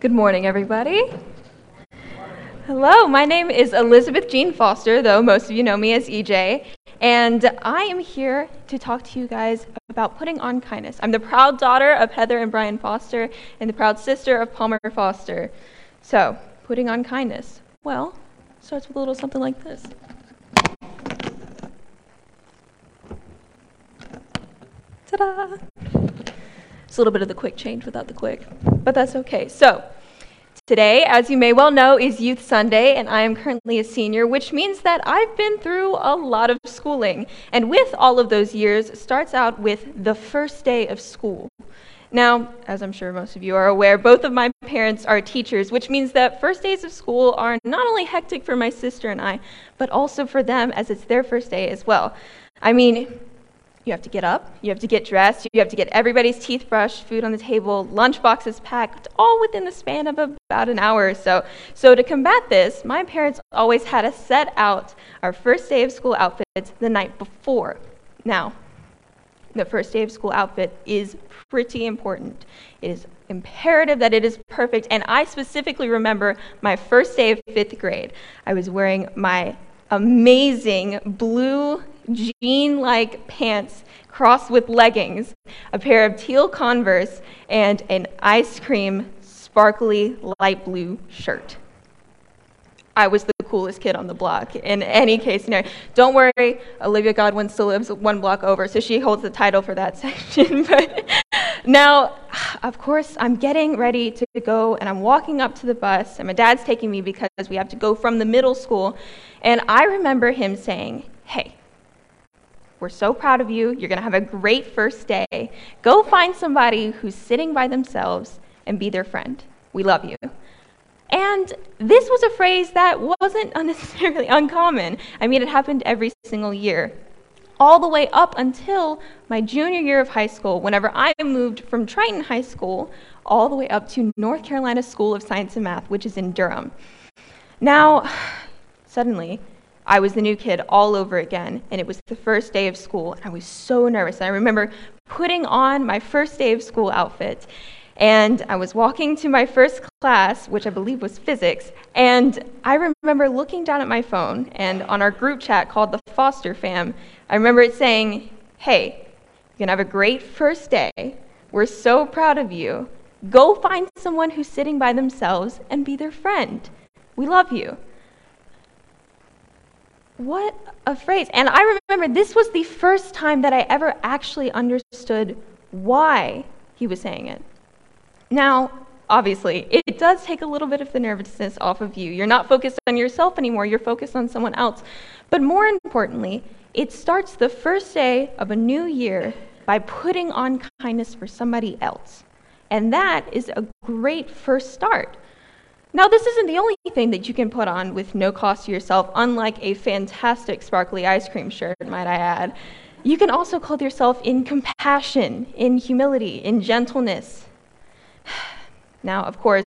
Good morning, everybody. Hello, my name is Elizabeth Jean Foster, though most of you know me as EJ, and I am here to talk to you guys about putting on kindness. I'm the proud daughter of Heather and Brian Foster and the proud sister of Palmer Foster. So, putting on kindness. Well, starts with a little something like this. Ta-da! It's a little bit of the quick change without the quick, but that's okay. So, today, as you may well know, is Youth Sunday, and I am currently a senior, which means that I've been through a lot of schooling. And with all of those years, starts out with the first day of school. Now, as I'm sure most of you are aware, both of my parents are teachers, which means that first days of school are not only hectic for my sister and I, but also for them as it's their first day as well. I mean, you have to get up, you have to get dressed, you have to get everybody's teeth brushed, food on the table, lunch boxes packed, all within the span of about an hour or so. So, to combat this, my parents always had us set out our first day of school outfits the night before. Now, the first day of school outfit is pretty important. It is imperative that it is perfect. And I specifically remember my first day of fifth grade. I was wearing my amazing blue jean like pants crossed with leggings, a pair of teal Converse, and an ice cream sparkly light blue shirt. I was the coolest kid on the block in any case scenario. Don't worry, Olivia Godwin still lives one block over, so she holds the title for that section. but now, of course, I'm getting ready to go and I'm walking up to the bus, and my dad's taking me because we have to go from the middle school. And I remember him saying, Hey, we're so proud of you. You're going to have a great first day. Go find somebody who's sitting by themselves and be their friend. We love you. And this was a phrase that wasn't unnecessarily uncommon. I mean, it happened every single year. All the way up until my junior year of high school, whenever I moved from Triton High School all the way up to North Carolina School of Science and Math, which is in Durham. Now, suddenly, I was the new kid all over again, and it was the first day of school, and I was so nervous. And I remember putting on my first day of school outfit, and I was walking to my first class, which I believe was physics, and I remember looking down at my phone and on our group chat called the Foster Fam, I remember it saying, Hey, you're gonna have a great first day. We're so proud of you. Go find someone who's sitting by themselves and be their friend. We love you. What a phrase. And I remember this was the first time that I ever actually understood why he was saying it. Now, obviously, it does take a little bit of the nervousness off of you. You're not focused on yourself anymore, you're focused on someone else. But more importantly, it starts the first day of a new year by putting on kindness for somebody else. And that is a great first start. Now, this isn't the only thing that you can put on with no cost to yourself, unlike a fantastic sparkly ice cream shirt, might I add. You can also clothe yourself in compassion, in humility, in gentleness, now, of course,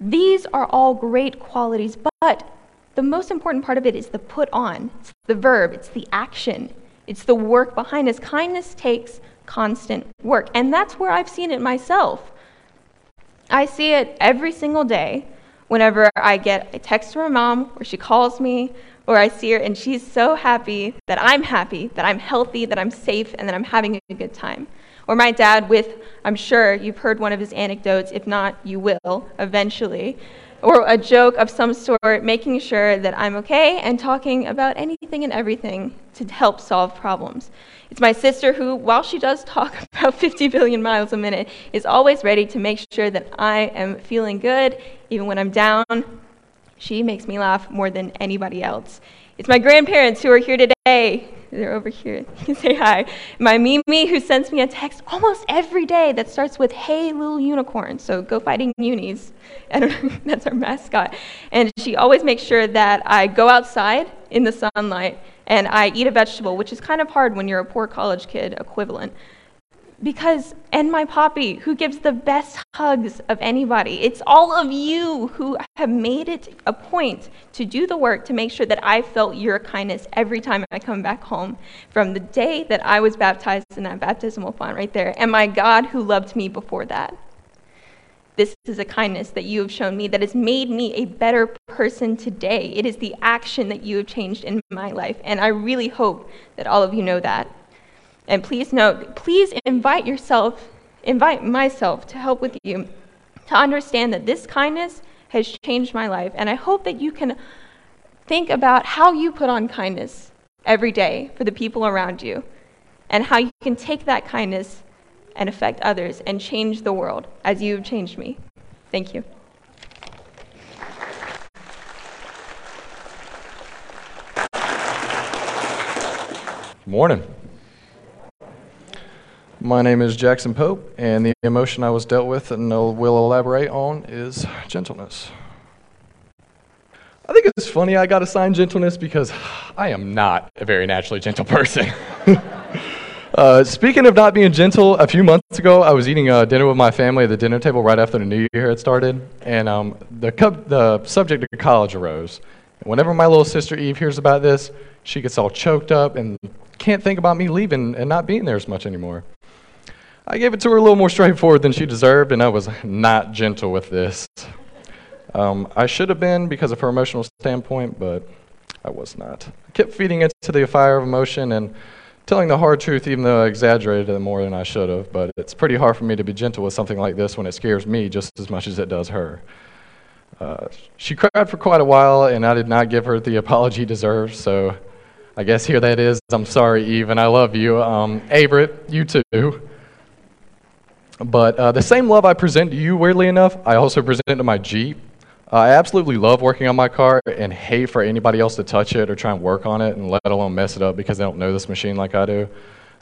these are all great qualities, but the most important part of it is the put on. It's the verb, it's the action, it's the work behind this. Kindness takes constant work, and that's where I've seen it myself. I see it every single day whenever I get a text from my mom or she calls me or I see her and she's so happy that I'm happy, that I'm healthy, that I'm safe, and that I'm having a good time. Or my dad, with, I'm sure you've heard one of his anecdotes, if not, you will eventually. Or a joke of some sort, making sure that I'm okay and talking about anything and everything to help solve problems. It's my sister who, while she does talk about 50 billion miles a minute, is always ready to make sure that I am feeling good, even when I'm down. She makes me laugh more than anybody else. It's my grandparents who are here today they're over here. You can say hi. My Mimi, who sends me a text almost every day that starts with, hey, little unicorn. So go fighting unis. That's our mascot. And she always makes sure that I go outside in the sunlight and I eat a vegetable, which is kind of hard when you're a poor college kid equivalent because and my poppy who gives the best hugs of anybody it's all of you who have made it a point to do the work to make sure that i felt your kindness every time i come back home from the day that i was baptized in that baptismal font right there and my god who loved me before that This is a kindness that you have shown me that has made me a better person today. It is the action that you have changed in my life. And I really hope that all of you know that. And please note, please invite yourself, invite myself to help with you to understand that this kindness has changed my life. And I hope that you can think about how you put on kindness every day for the people around you and how you can take that kindness and affect others and change the world as you've changed me. Thank you. Morning. My name is Jackson Pope, and the emotion I was dealt with and will elaborate on is gentleness. I think it's funny I got assigned gentleness because I am not a very naturally gentle person. Uh, speaking of not being gentle, a few months ago, I was eating uh, dinner with my family at the dinner table right after the new year had started, and um, the, the subject of college arose. And whenever my little sister Eve hears about this, she gets all choked up and can't think about me leaving and not being there as much anymore. I gave it to her a little more straightforward than she deserved, and I was not gentle with this. Um, I should have been because of her emotional standpoint, but I was not. I kept feeding into the fire of emotion and telling the hard truth, even though I exaggerated it more than I should have. But it's pretty hard for me to be gentle with something like this when it scares me just as much as it does her. Uh, she cried for quite a while, and I did not give her the apology deserved. So I guess here that is. I'm sorry, Eve, and I love you. Um, Averett, you too. But uh, the same love I present to you, weirdly enough, I also present to my Jeep. I absolutely love working on my car and hate for anybody else to touch it or try and work on it and let alone mess it up because they don't know this machine like I do.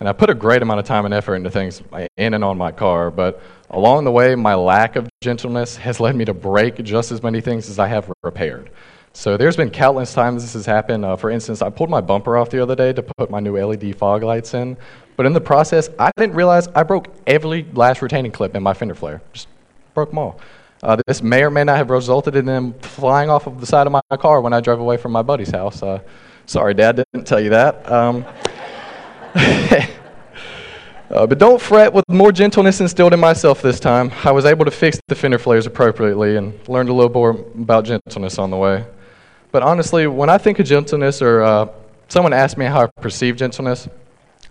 And I put a great amount of time and effort into things in and on my car, but along the way, my lack of gentleness has led me to break just as many things as I have repaired. So there's been countless times this has happened. Uh, for instance, I pulled my bumper off the other day to put my new LED fog lights in, but in the process, I didn't realize I broke every last retaining clip in my fender flare. Just broke them all. Uh, this may or may not have resulted in them flying off of the side of my car when I drove away from my buddy's house. Uh, sorry, Dad, didn't tell you that. Um, uh, but don't fret, with more gentleness instilled in myself this time, I was able to fix the fender flares appropriately and learned a little more about gentleness on the way. But honestly, when I think of gentleness or uh, someone asks me how I perceive gentleness,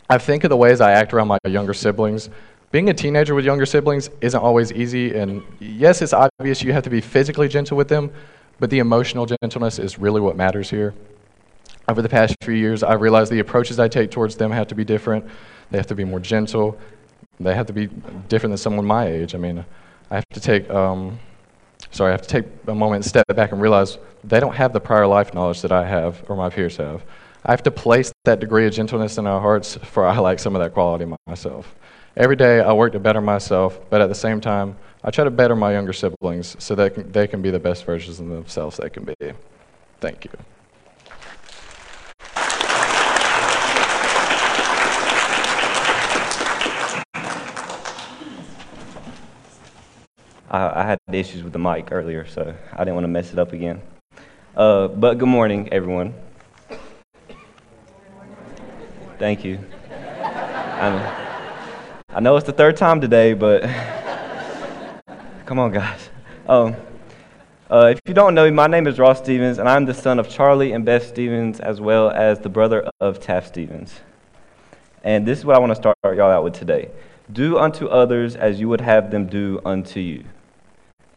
I think of the ways I act around my younger siblings being a teenager with younger siblings isn't always easy. And yes, it's obvious you have to be physically gentle with them, but the emotional gentleness is really what matters here. Over the past few years, I realized the approaches I take towards them have to be different. They have to be more gentle. They have to be different than someone my age. I mean, I have to take, um, sorry, I have to take a moment and step back and realize they don't have the prior life knowledge that I have or my peers have. I have to place that degree of gentleness in our hearts for I like some of that quality myself. Every day I work to better myself, but at the same time, I try to better my younger siblings so that they can be the best versions of themselves they can be. Thank you. I, I, had issues with the mic earlier, so I didn't want to mess it up again. Uh, but good morning, everyone. Thank you. I'm, I know it's the third time today, but come on, guys. Um, uh, if you don't know me, my name is Ross Stevens, and I'm the son of Charlie and Beth Stevens, as well as the brother of Taft Stevens. And this is what I want to start y'all out with today. Do unto others as you would have them do unto you.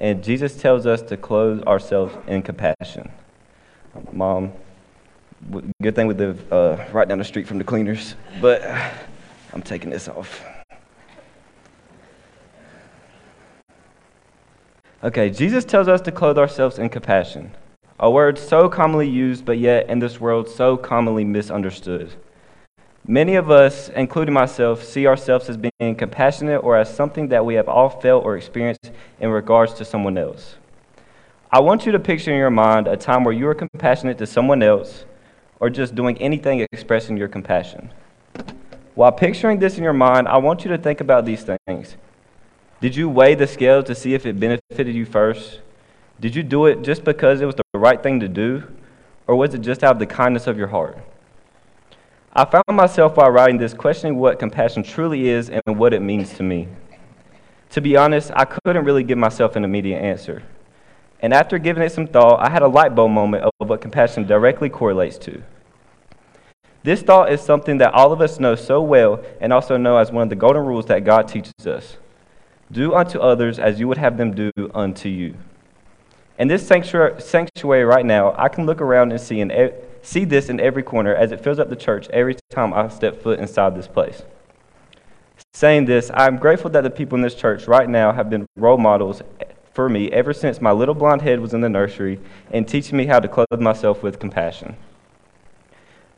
And Jesus tells us to clothe ourselves in compassion. Mom, good thing we live uh, right down the street from the cleaners, but I'm taking this off. Okay, Jesus tells us to clothe ourselves in compassion, a word so commonly used, but yet in this world so commonly misunderstood. Many of us, including myself, see ourselves as being compassionate or as something that we have all felt or experienced in regards to someone else. I want you to picture in your mind a time where you are compassionate to someone else or just doing anything expressing your compassion. While picturing this in your mind, I want you to think about these things. Did you weigh the scales to see if it benefited you first? Did you do it just because it was the right thing to do? Or was it just out of the kindness of your heart? I found myself while writing this questioning what compassion truly is and what it means to me. To be honest, I couldn't really give myself an immediate answer. And after giving it some thought, I had a light bulb moment of what compassion directly correlates to. This thought is something that all of us know so well and also know as one of the golden rules that God teaches us do unto others as you would have them do unto you. In this sanctuary right now, I can look around and see, see this in every corner as it fills up the church every time I step foot inside this place. Saying this, I'm grateful that the people in this church right now have been role models for me ever since my little blonde head was in the nursery and teaching me how to clothe myself with compassion.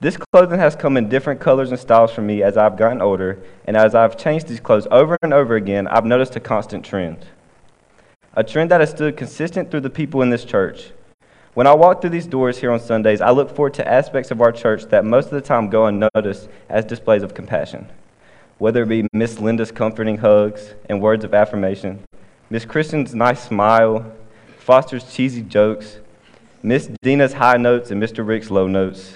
This clothing has come in different colors and styles for me as I've gotten older, and as I've changed these clothes over and over again, I've noticed a constant trend. A trend that has stood consistent through the people in this church. When I walk through these doors here on Sundays, I look forward to aspects of our church that most of the time go unnoticed as displays of compassion. Whether it be Miss Linda's comforting hugs and words of affirmation, Miss Christian's nice smile, Foster's cheesy jokes, Miss Dina's high notes and Mr. Rick's low notes,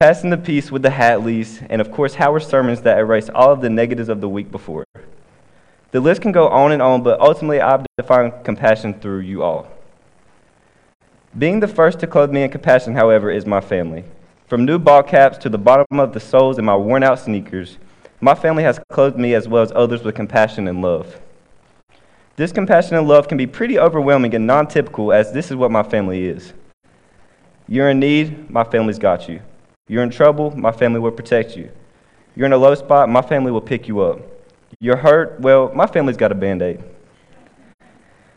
passing the peace with the Hadleys, and of course, Howard's sermons that erase all of the negatives of the week before. The list can go on and on, but ultimately, I've defined compassion through you all. Being the first to clothe me in compassion, however, is my family. From new ball caps to the bottom of the soles in my worn out sneakers, my family has clothed me as well as others with compassion and love. This compassion and love can be pretty overwhelming and non typical, as this is what my family is. You're in need, my family's got you. You're in trouble, my family will protect you. You're in a low spot, my family will pick you up. You're hurt, well, my family's got a band aid.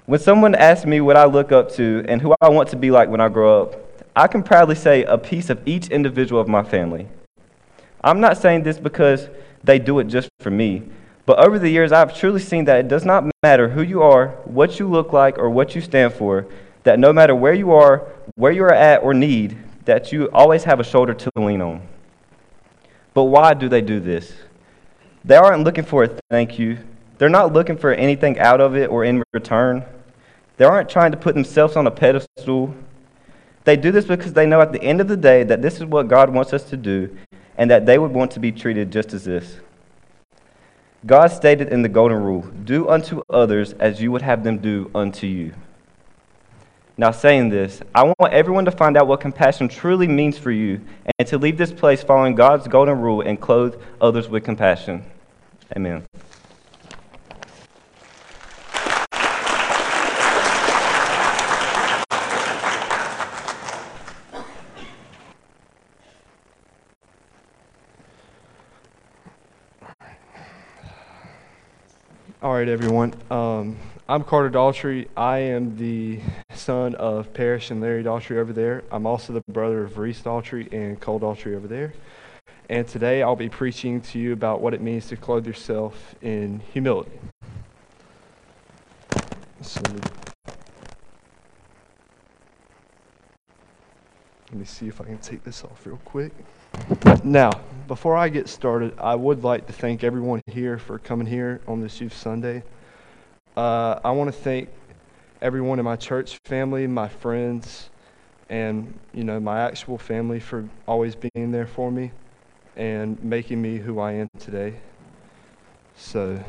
When someone asks me what I look up to and who I want to be like when I grow up, I can proudly say a piece of each individual of my family. I'm not saying this because they do it just for me, but over the years, I've truly seen that it does not matter who you are, what you look like, or what you stand for, that no matter where you are, where you are at, or need, that you always have a shoulder to lean on. But why do they do this? They aren't looking for a thank you. They're not looking for anything out of it or in return. They aren't trying to put themselves on a pedestal. They do this because they know at the end of the day that this is what God wants us to do and that they would want to be treated just as this. God stated in the Golden Rule do unto others as you would have them do unto you. Now, saying this, I want everyone to find out what compassion truly means for you and to leave this place following God's golden rule and clothe others with compassion. Amen. All right, everyone. Um, I'm Carter Daltrey. I am the son of Parrish and Larry Daltrey over there. I'm also the brother of Reese Daltrey and Cole Daltrey over there. And today I'll be preaching to you about what it means to clothe yourself in humility. So, let see if I can take this off real quick. Now, before I get started, I would like to thank everyone here for coming here on this Youth Sunday. Uh, I want to thank everyone in my church family, my friends, and you know my actual family for always being there for me and making me who I am today. So,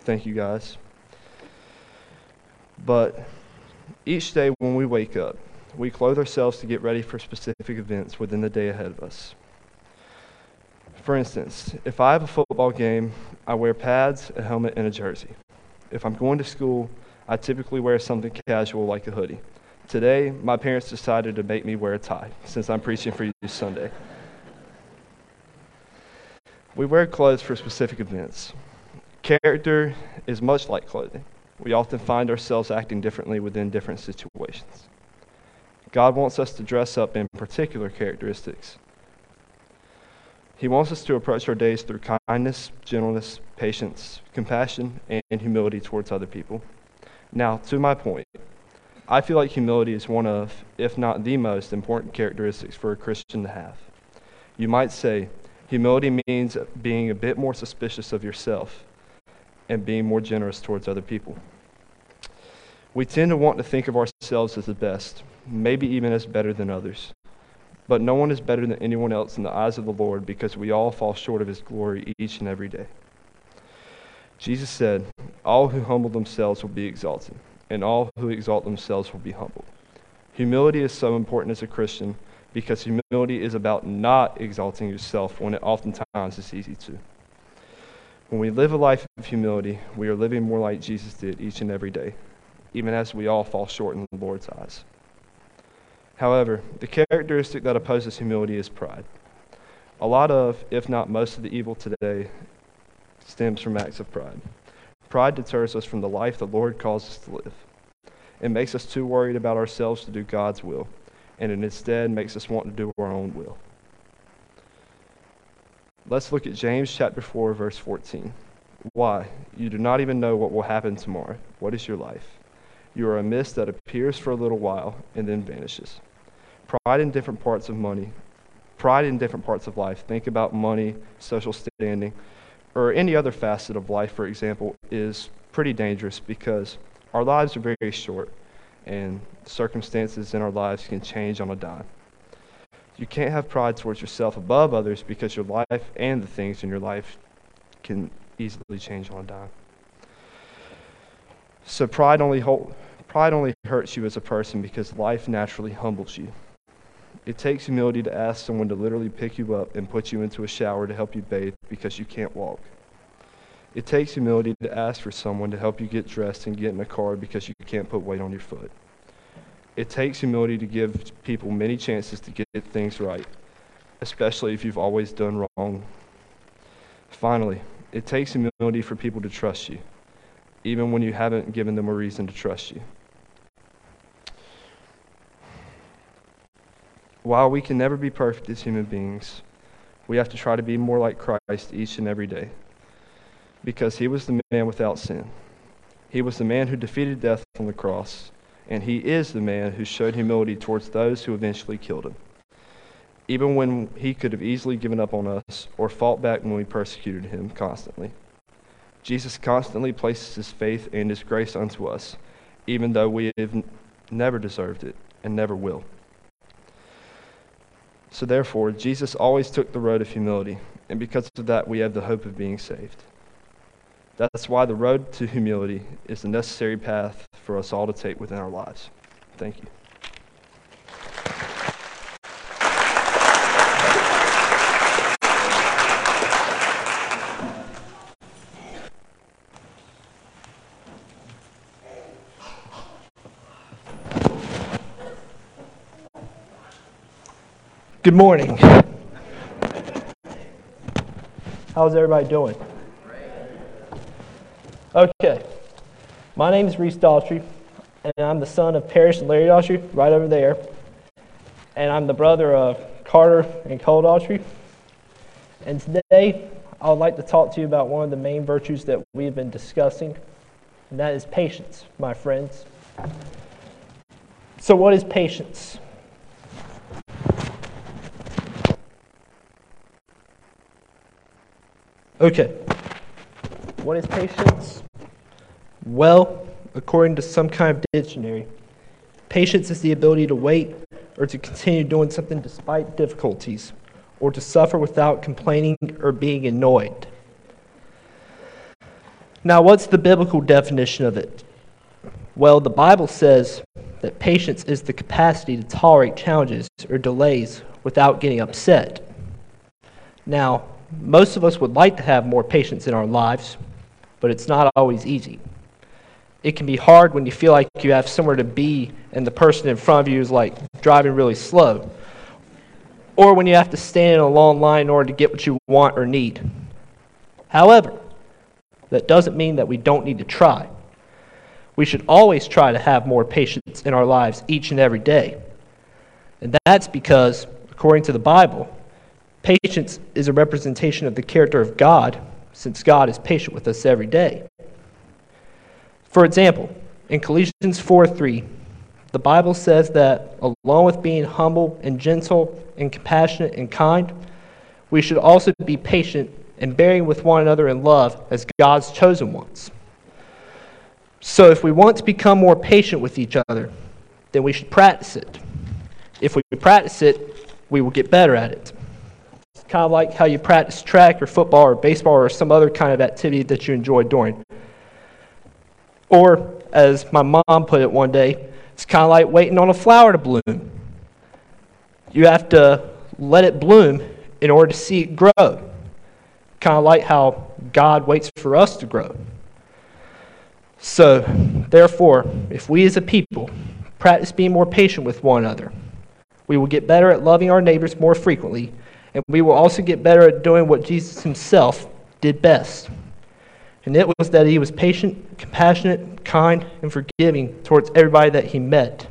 thank you guys. But each day when we wake up, we clothe ourselves to get ready for specific events within the day ahead of us. For instance, if I have a football game, I wear pads, a helmet, and a jersey. If I'm going to school, I typically wear something casual like a hoodie. Today, my parents decided to make me wear a tie since I'm preaching for Youth Sunday. We wear clothes for specific events. Character is much like clothing. We often find ourselves acting differently within different situations. God wants us to dress up in particular characteristics. He wants us to approach our days through kindness, gentleness, patience, compassion, and humility towards other people. Now, to my point, I feel like humility is one of, if not the most important characteristics for a Christian to have. You might say, humility means being a bit more suspicious of yourself and being more generous towards other people. We tend to want to think of ourselves as the best, maybe even as better than others. But no one is better than anyone else in the eyes of the Lord because we all fall short of his glory each and every day. Jesus said, All who humble themselves will be exalted, and all who exalt themselves will be humbled. Humility is so important as a Christian because humility is about not exalting yourself when it oftentimes is easy to. When we live a life of humility, we are living more like Jesus did each and every day, even as we all fall short in the Lord's eyes. However, the characteristic that opposes humility is pride. A lot of, if not most of the evil today, stems from acts of pride. Pride deters us from the life the Lord calls us to live. It makes us too worried about ourselves to do God's will, and it instead makes us want to do our own will. Let's look at James chapter 4, verse 14. Why? You do not even know what will happen tomorrow. What is your life? You are a mist that appears for a little while and then vanishes. Pride in different parts of money, pride in different parts of life. Think about money, social standing, or any other facet of life, for example, is pretty dangerous because our lives are very short and circumstances in our lives can change on a dime. You can't have pride towards yourself above others because your life and the things in your life can easily change on a dime. So pride only hold, pride only hurts you as a person because life naturally humbles you. It takes humility to ask someone to literally pick you up and put you into a shower to help you bathe because you can't walk. It takes humility to ask for someone to help you get dressed and get in a car because you can't put weight on your foot. It takes humility to give people many chances to get things right, especially if you've always done wrong. Finally, it takes humility for people to trust you, even when you haven't given them a reason to trust you. While we can never be perfect as human beings, we have to try to be more like Christ each and every day because he was the man without sin. He was the man who defeated death on the cross, and he is the man who showed humility towards those who eventually killed him. Even when he could have easily given up on us or fought back when we persecuted him constantly. Jesus constantly places his faith and his grace unto us, even though we have never deserved it and never will. So, therefore, Jesus always took the road of humility, and because of that, we have the hope of being saved. That's why the road to humility is the necessary path for us all to take within our lives. Thank you. Good morning. How's everybody doing? Okay. My name is Reese Daughtry, and I'm the son of Parrish and Larry Daughtry, right over there. And I'm the brother of Carter and Cole Daughtry. And today, I would like to talk to you about one of the main virtues that we've been discussing, and that is patience, my friends. So, what is patience? Okay. What is patience? Well, according to some kind of dictionary, patience is the ability to wait or to continue doing something despite difficulties or to suffer without complaining or being annoyed. Now, what's the biblical definition of it? Well, the Bible says that patience is the capacity to tolerate challenges or delays without getting upset. Now, most of us would like to have more patience in our lives, but it's not always easy. It can be hard when you feel like you have somewhere to be and the person in front of you is like driving really slow. Or when you have to stand in a long line in order to get what you want or need. However, that doesn't mean that we don't need to try. We should always try to have more patience in our lives each and every day. And that's because, according to the Bible, patience is a representation of the character of God since God is patient with us every day. For example, in Colossians 4 3, the Bible says that along with being humble and gentle and compassionate and kind, we should also be patient and bearing with one another in love as God's chosen ones. So, if we want to become more patient with each other, then we should practice it. If we practice it, we will get better at it. Kind of like how you practice track or football or baseball or some other kind of activity that you enjoy doing. Or, as my mom put it one day, it's kind of like waiting on a flower to bloom. You have to let it bloom in order to see it grow. Kind of like how God waits for us to grow. So, therefore, if we as a people practice being more patient with one another, we will get better at loving our neighbors more frequently, and we will also get better at doing what Jesus himself did best. And it was that he was patient, compassionate, kind, and forgiving towards everybody that he met.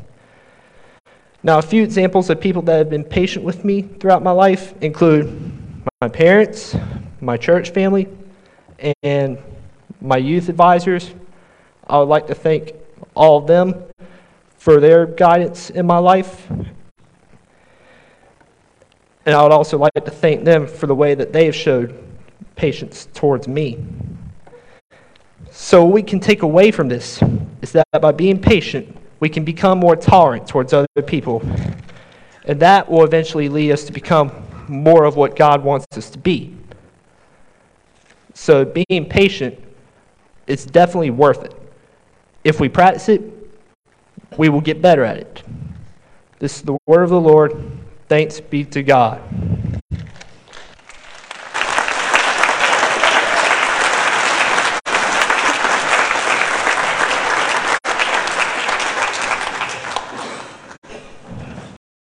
Now, a few examples of people that have been patient with me throughout my life include my parents, my church family, and my youth advisors. I would like to thank all of them for their guidance in my life. And I would also like to thank them for the way that they have showed patience towards me. So, what we can take away from this is that by being patient, we can become more tolerant towards other people. And that will eventually lead us to become more of what God wants us to be. So, being patient, it's definitely worth it. If we practice it, we will get better at it. This is the word of the Lord. Thanks be to God.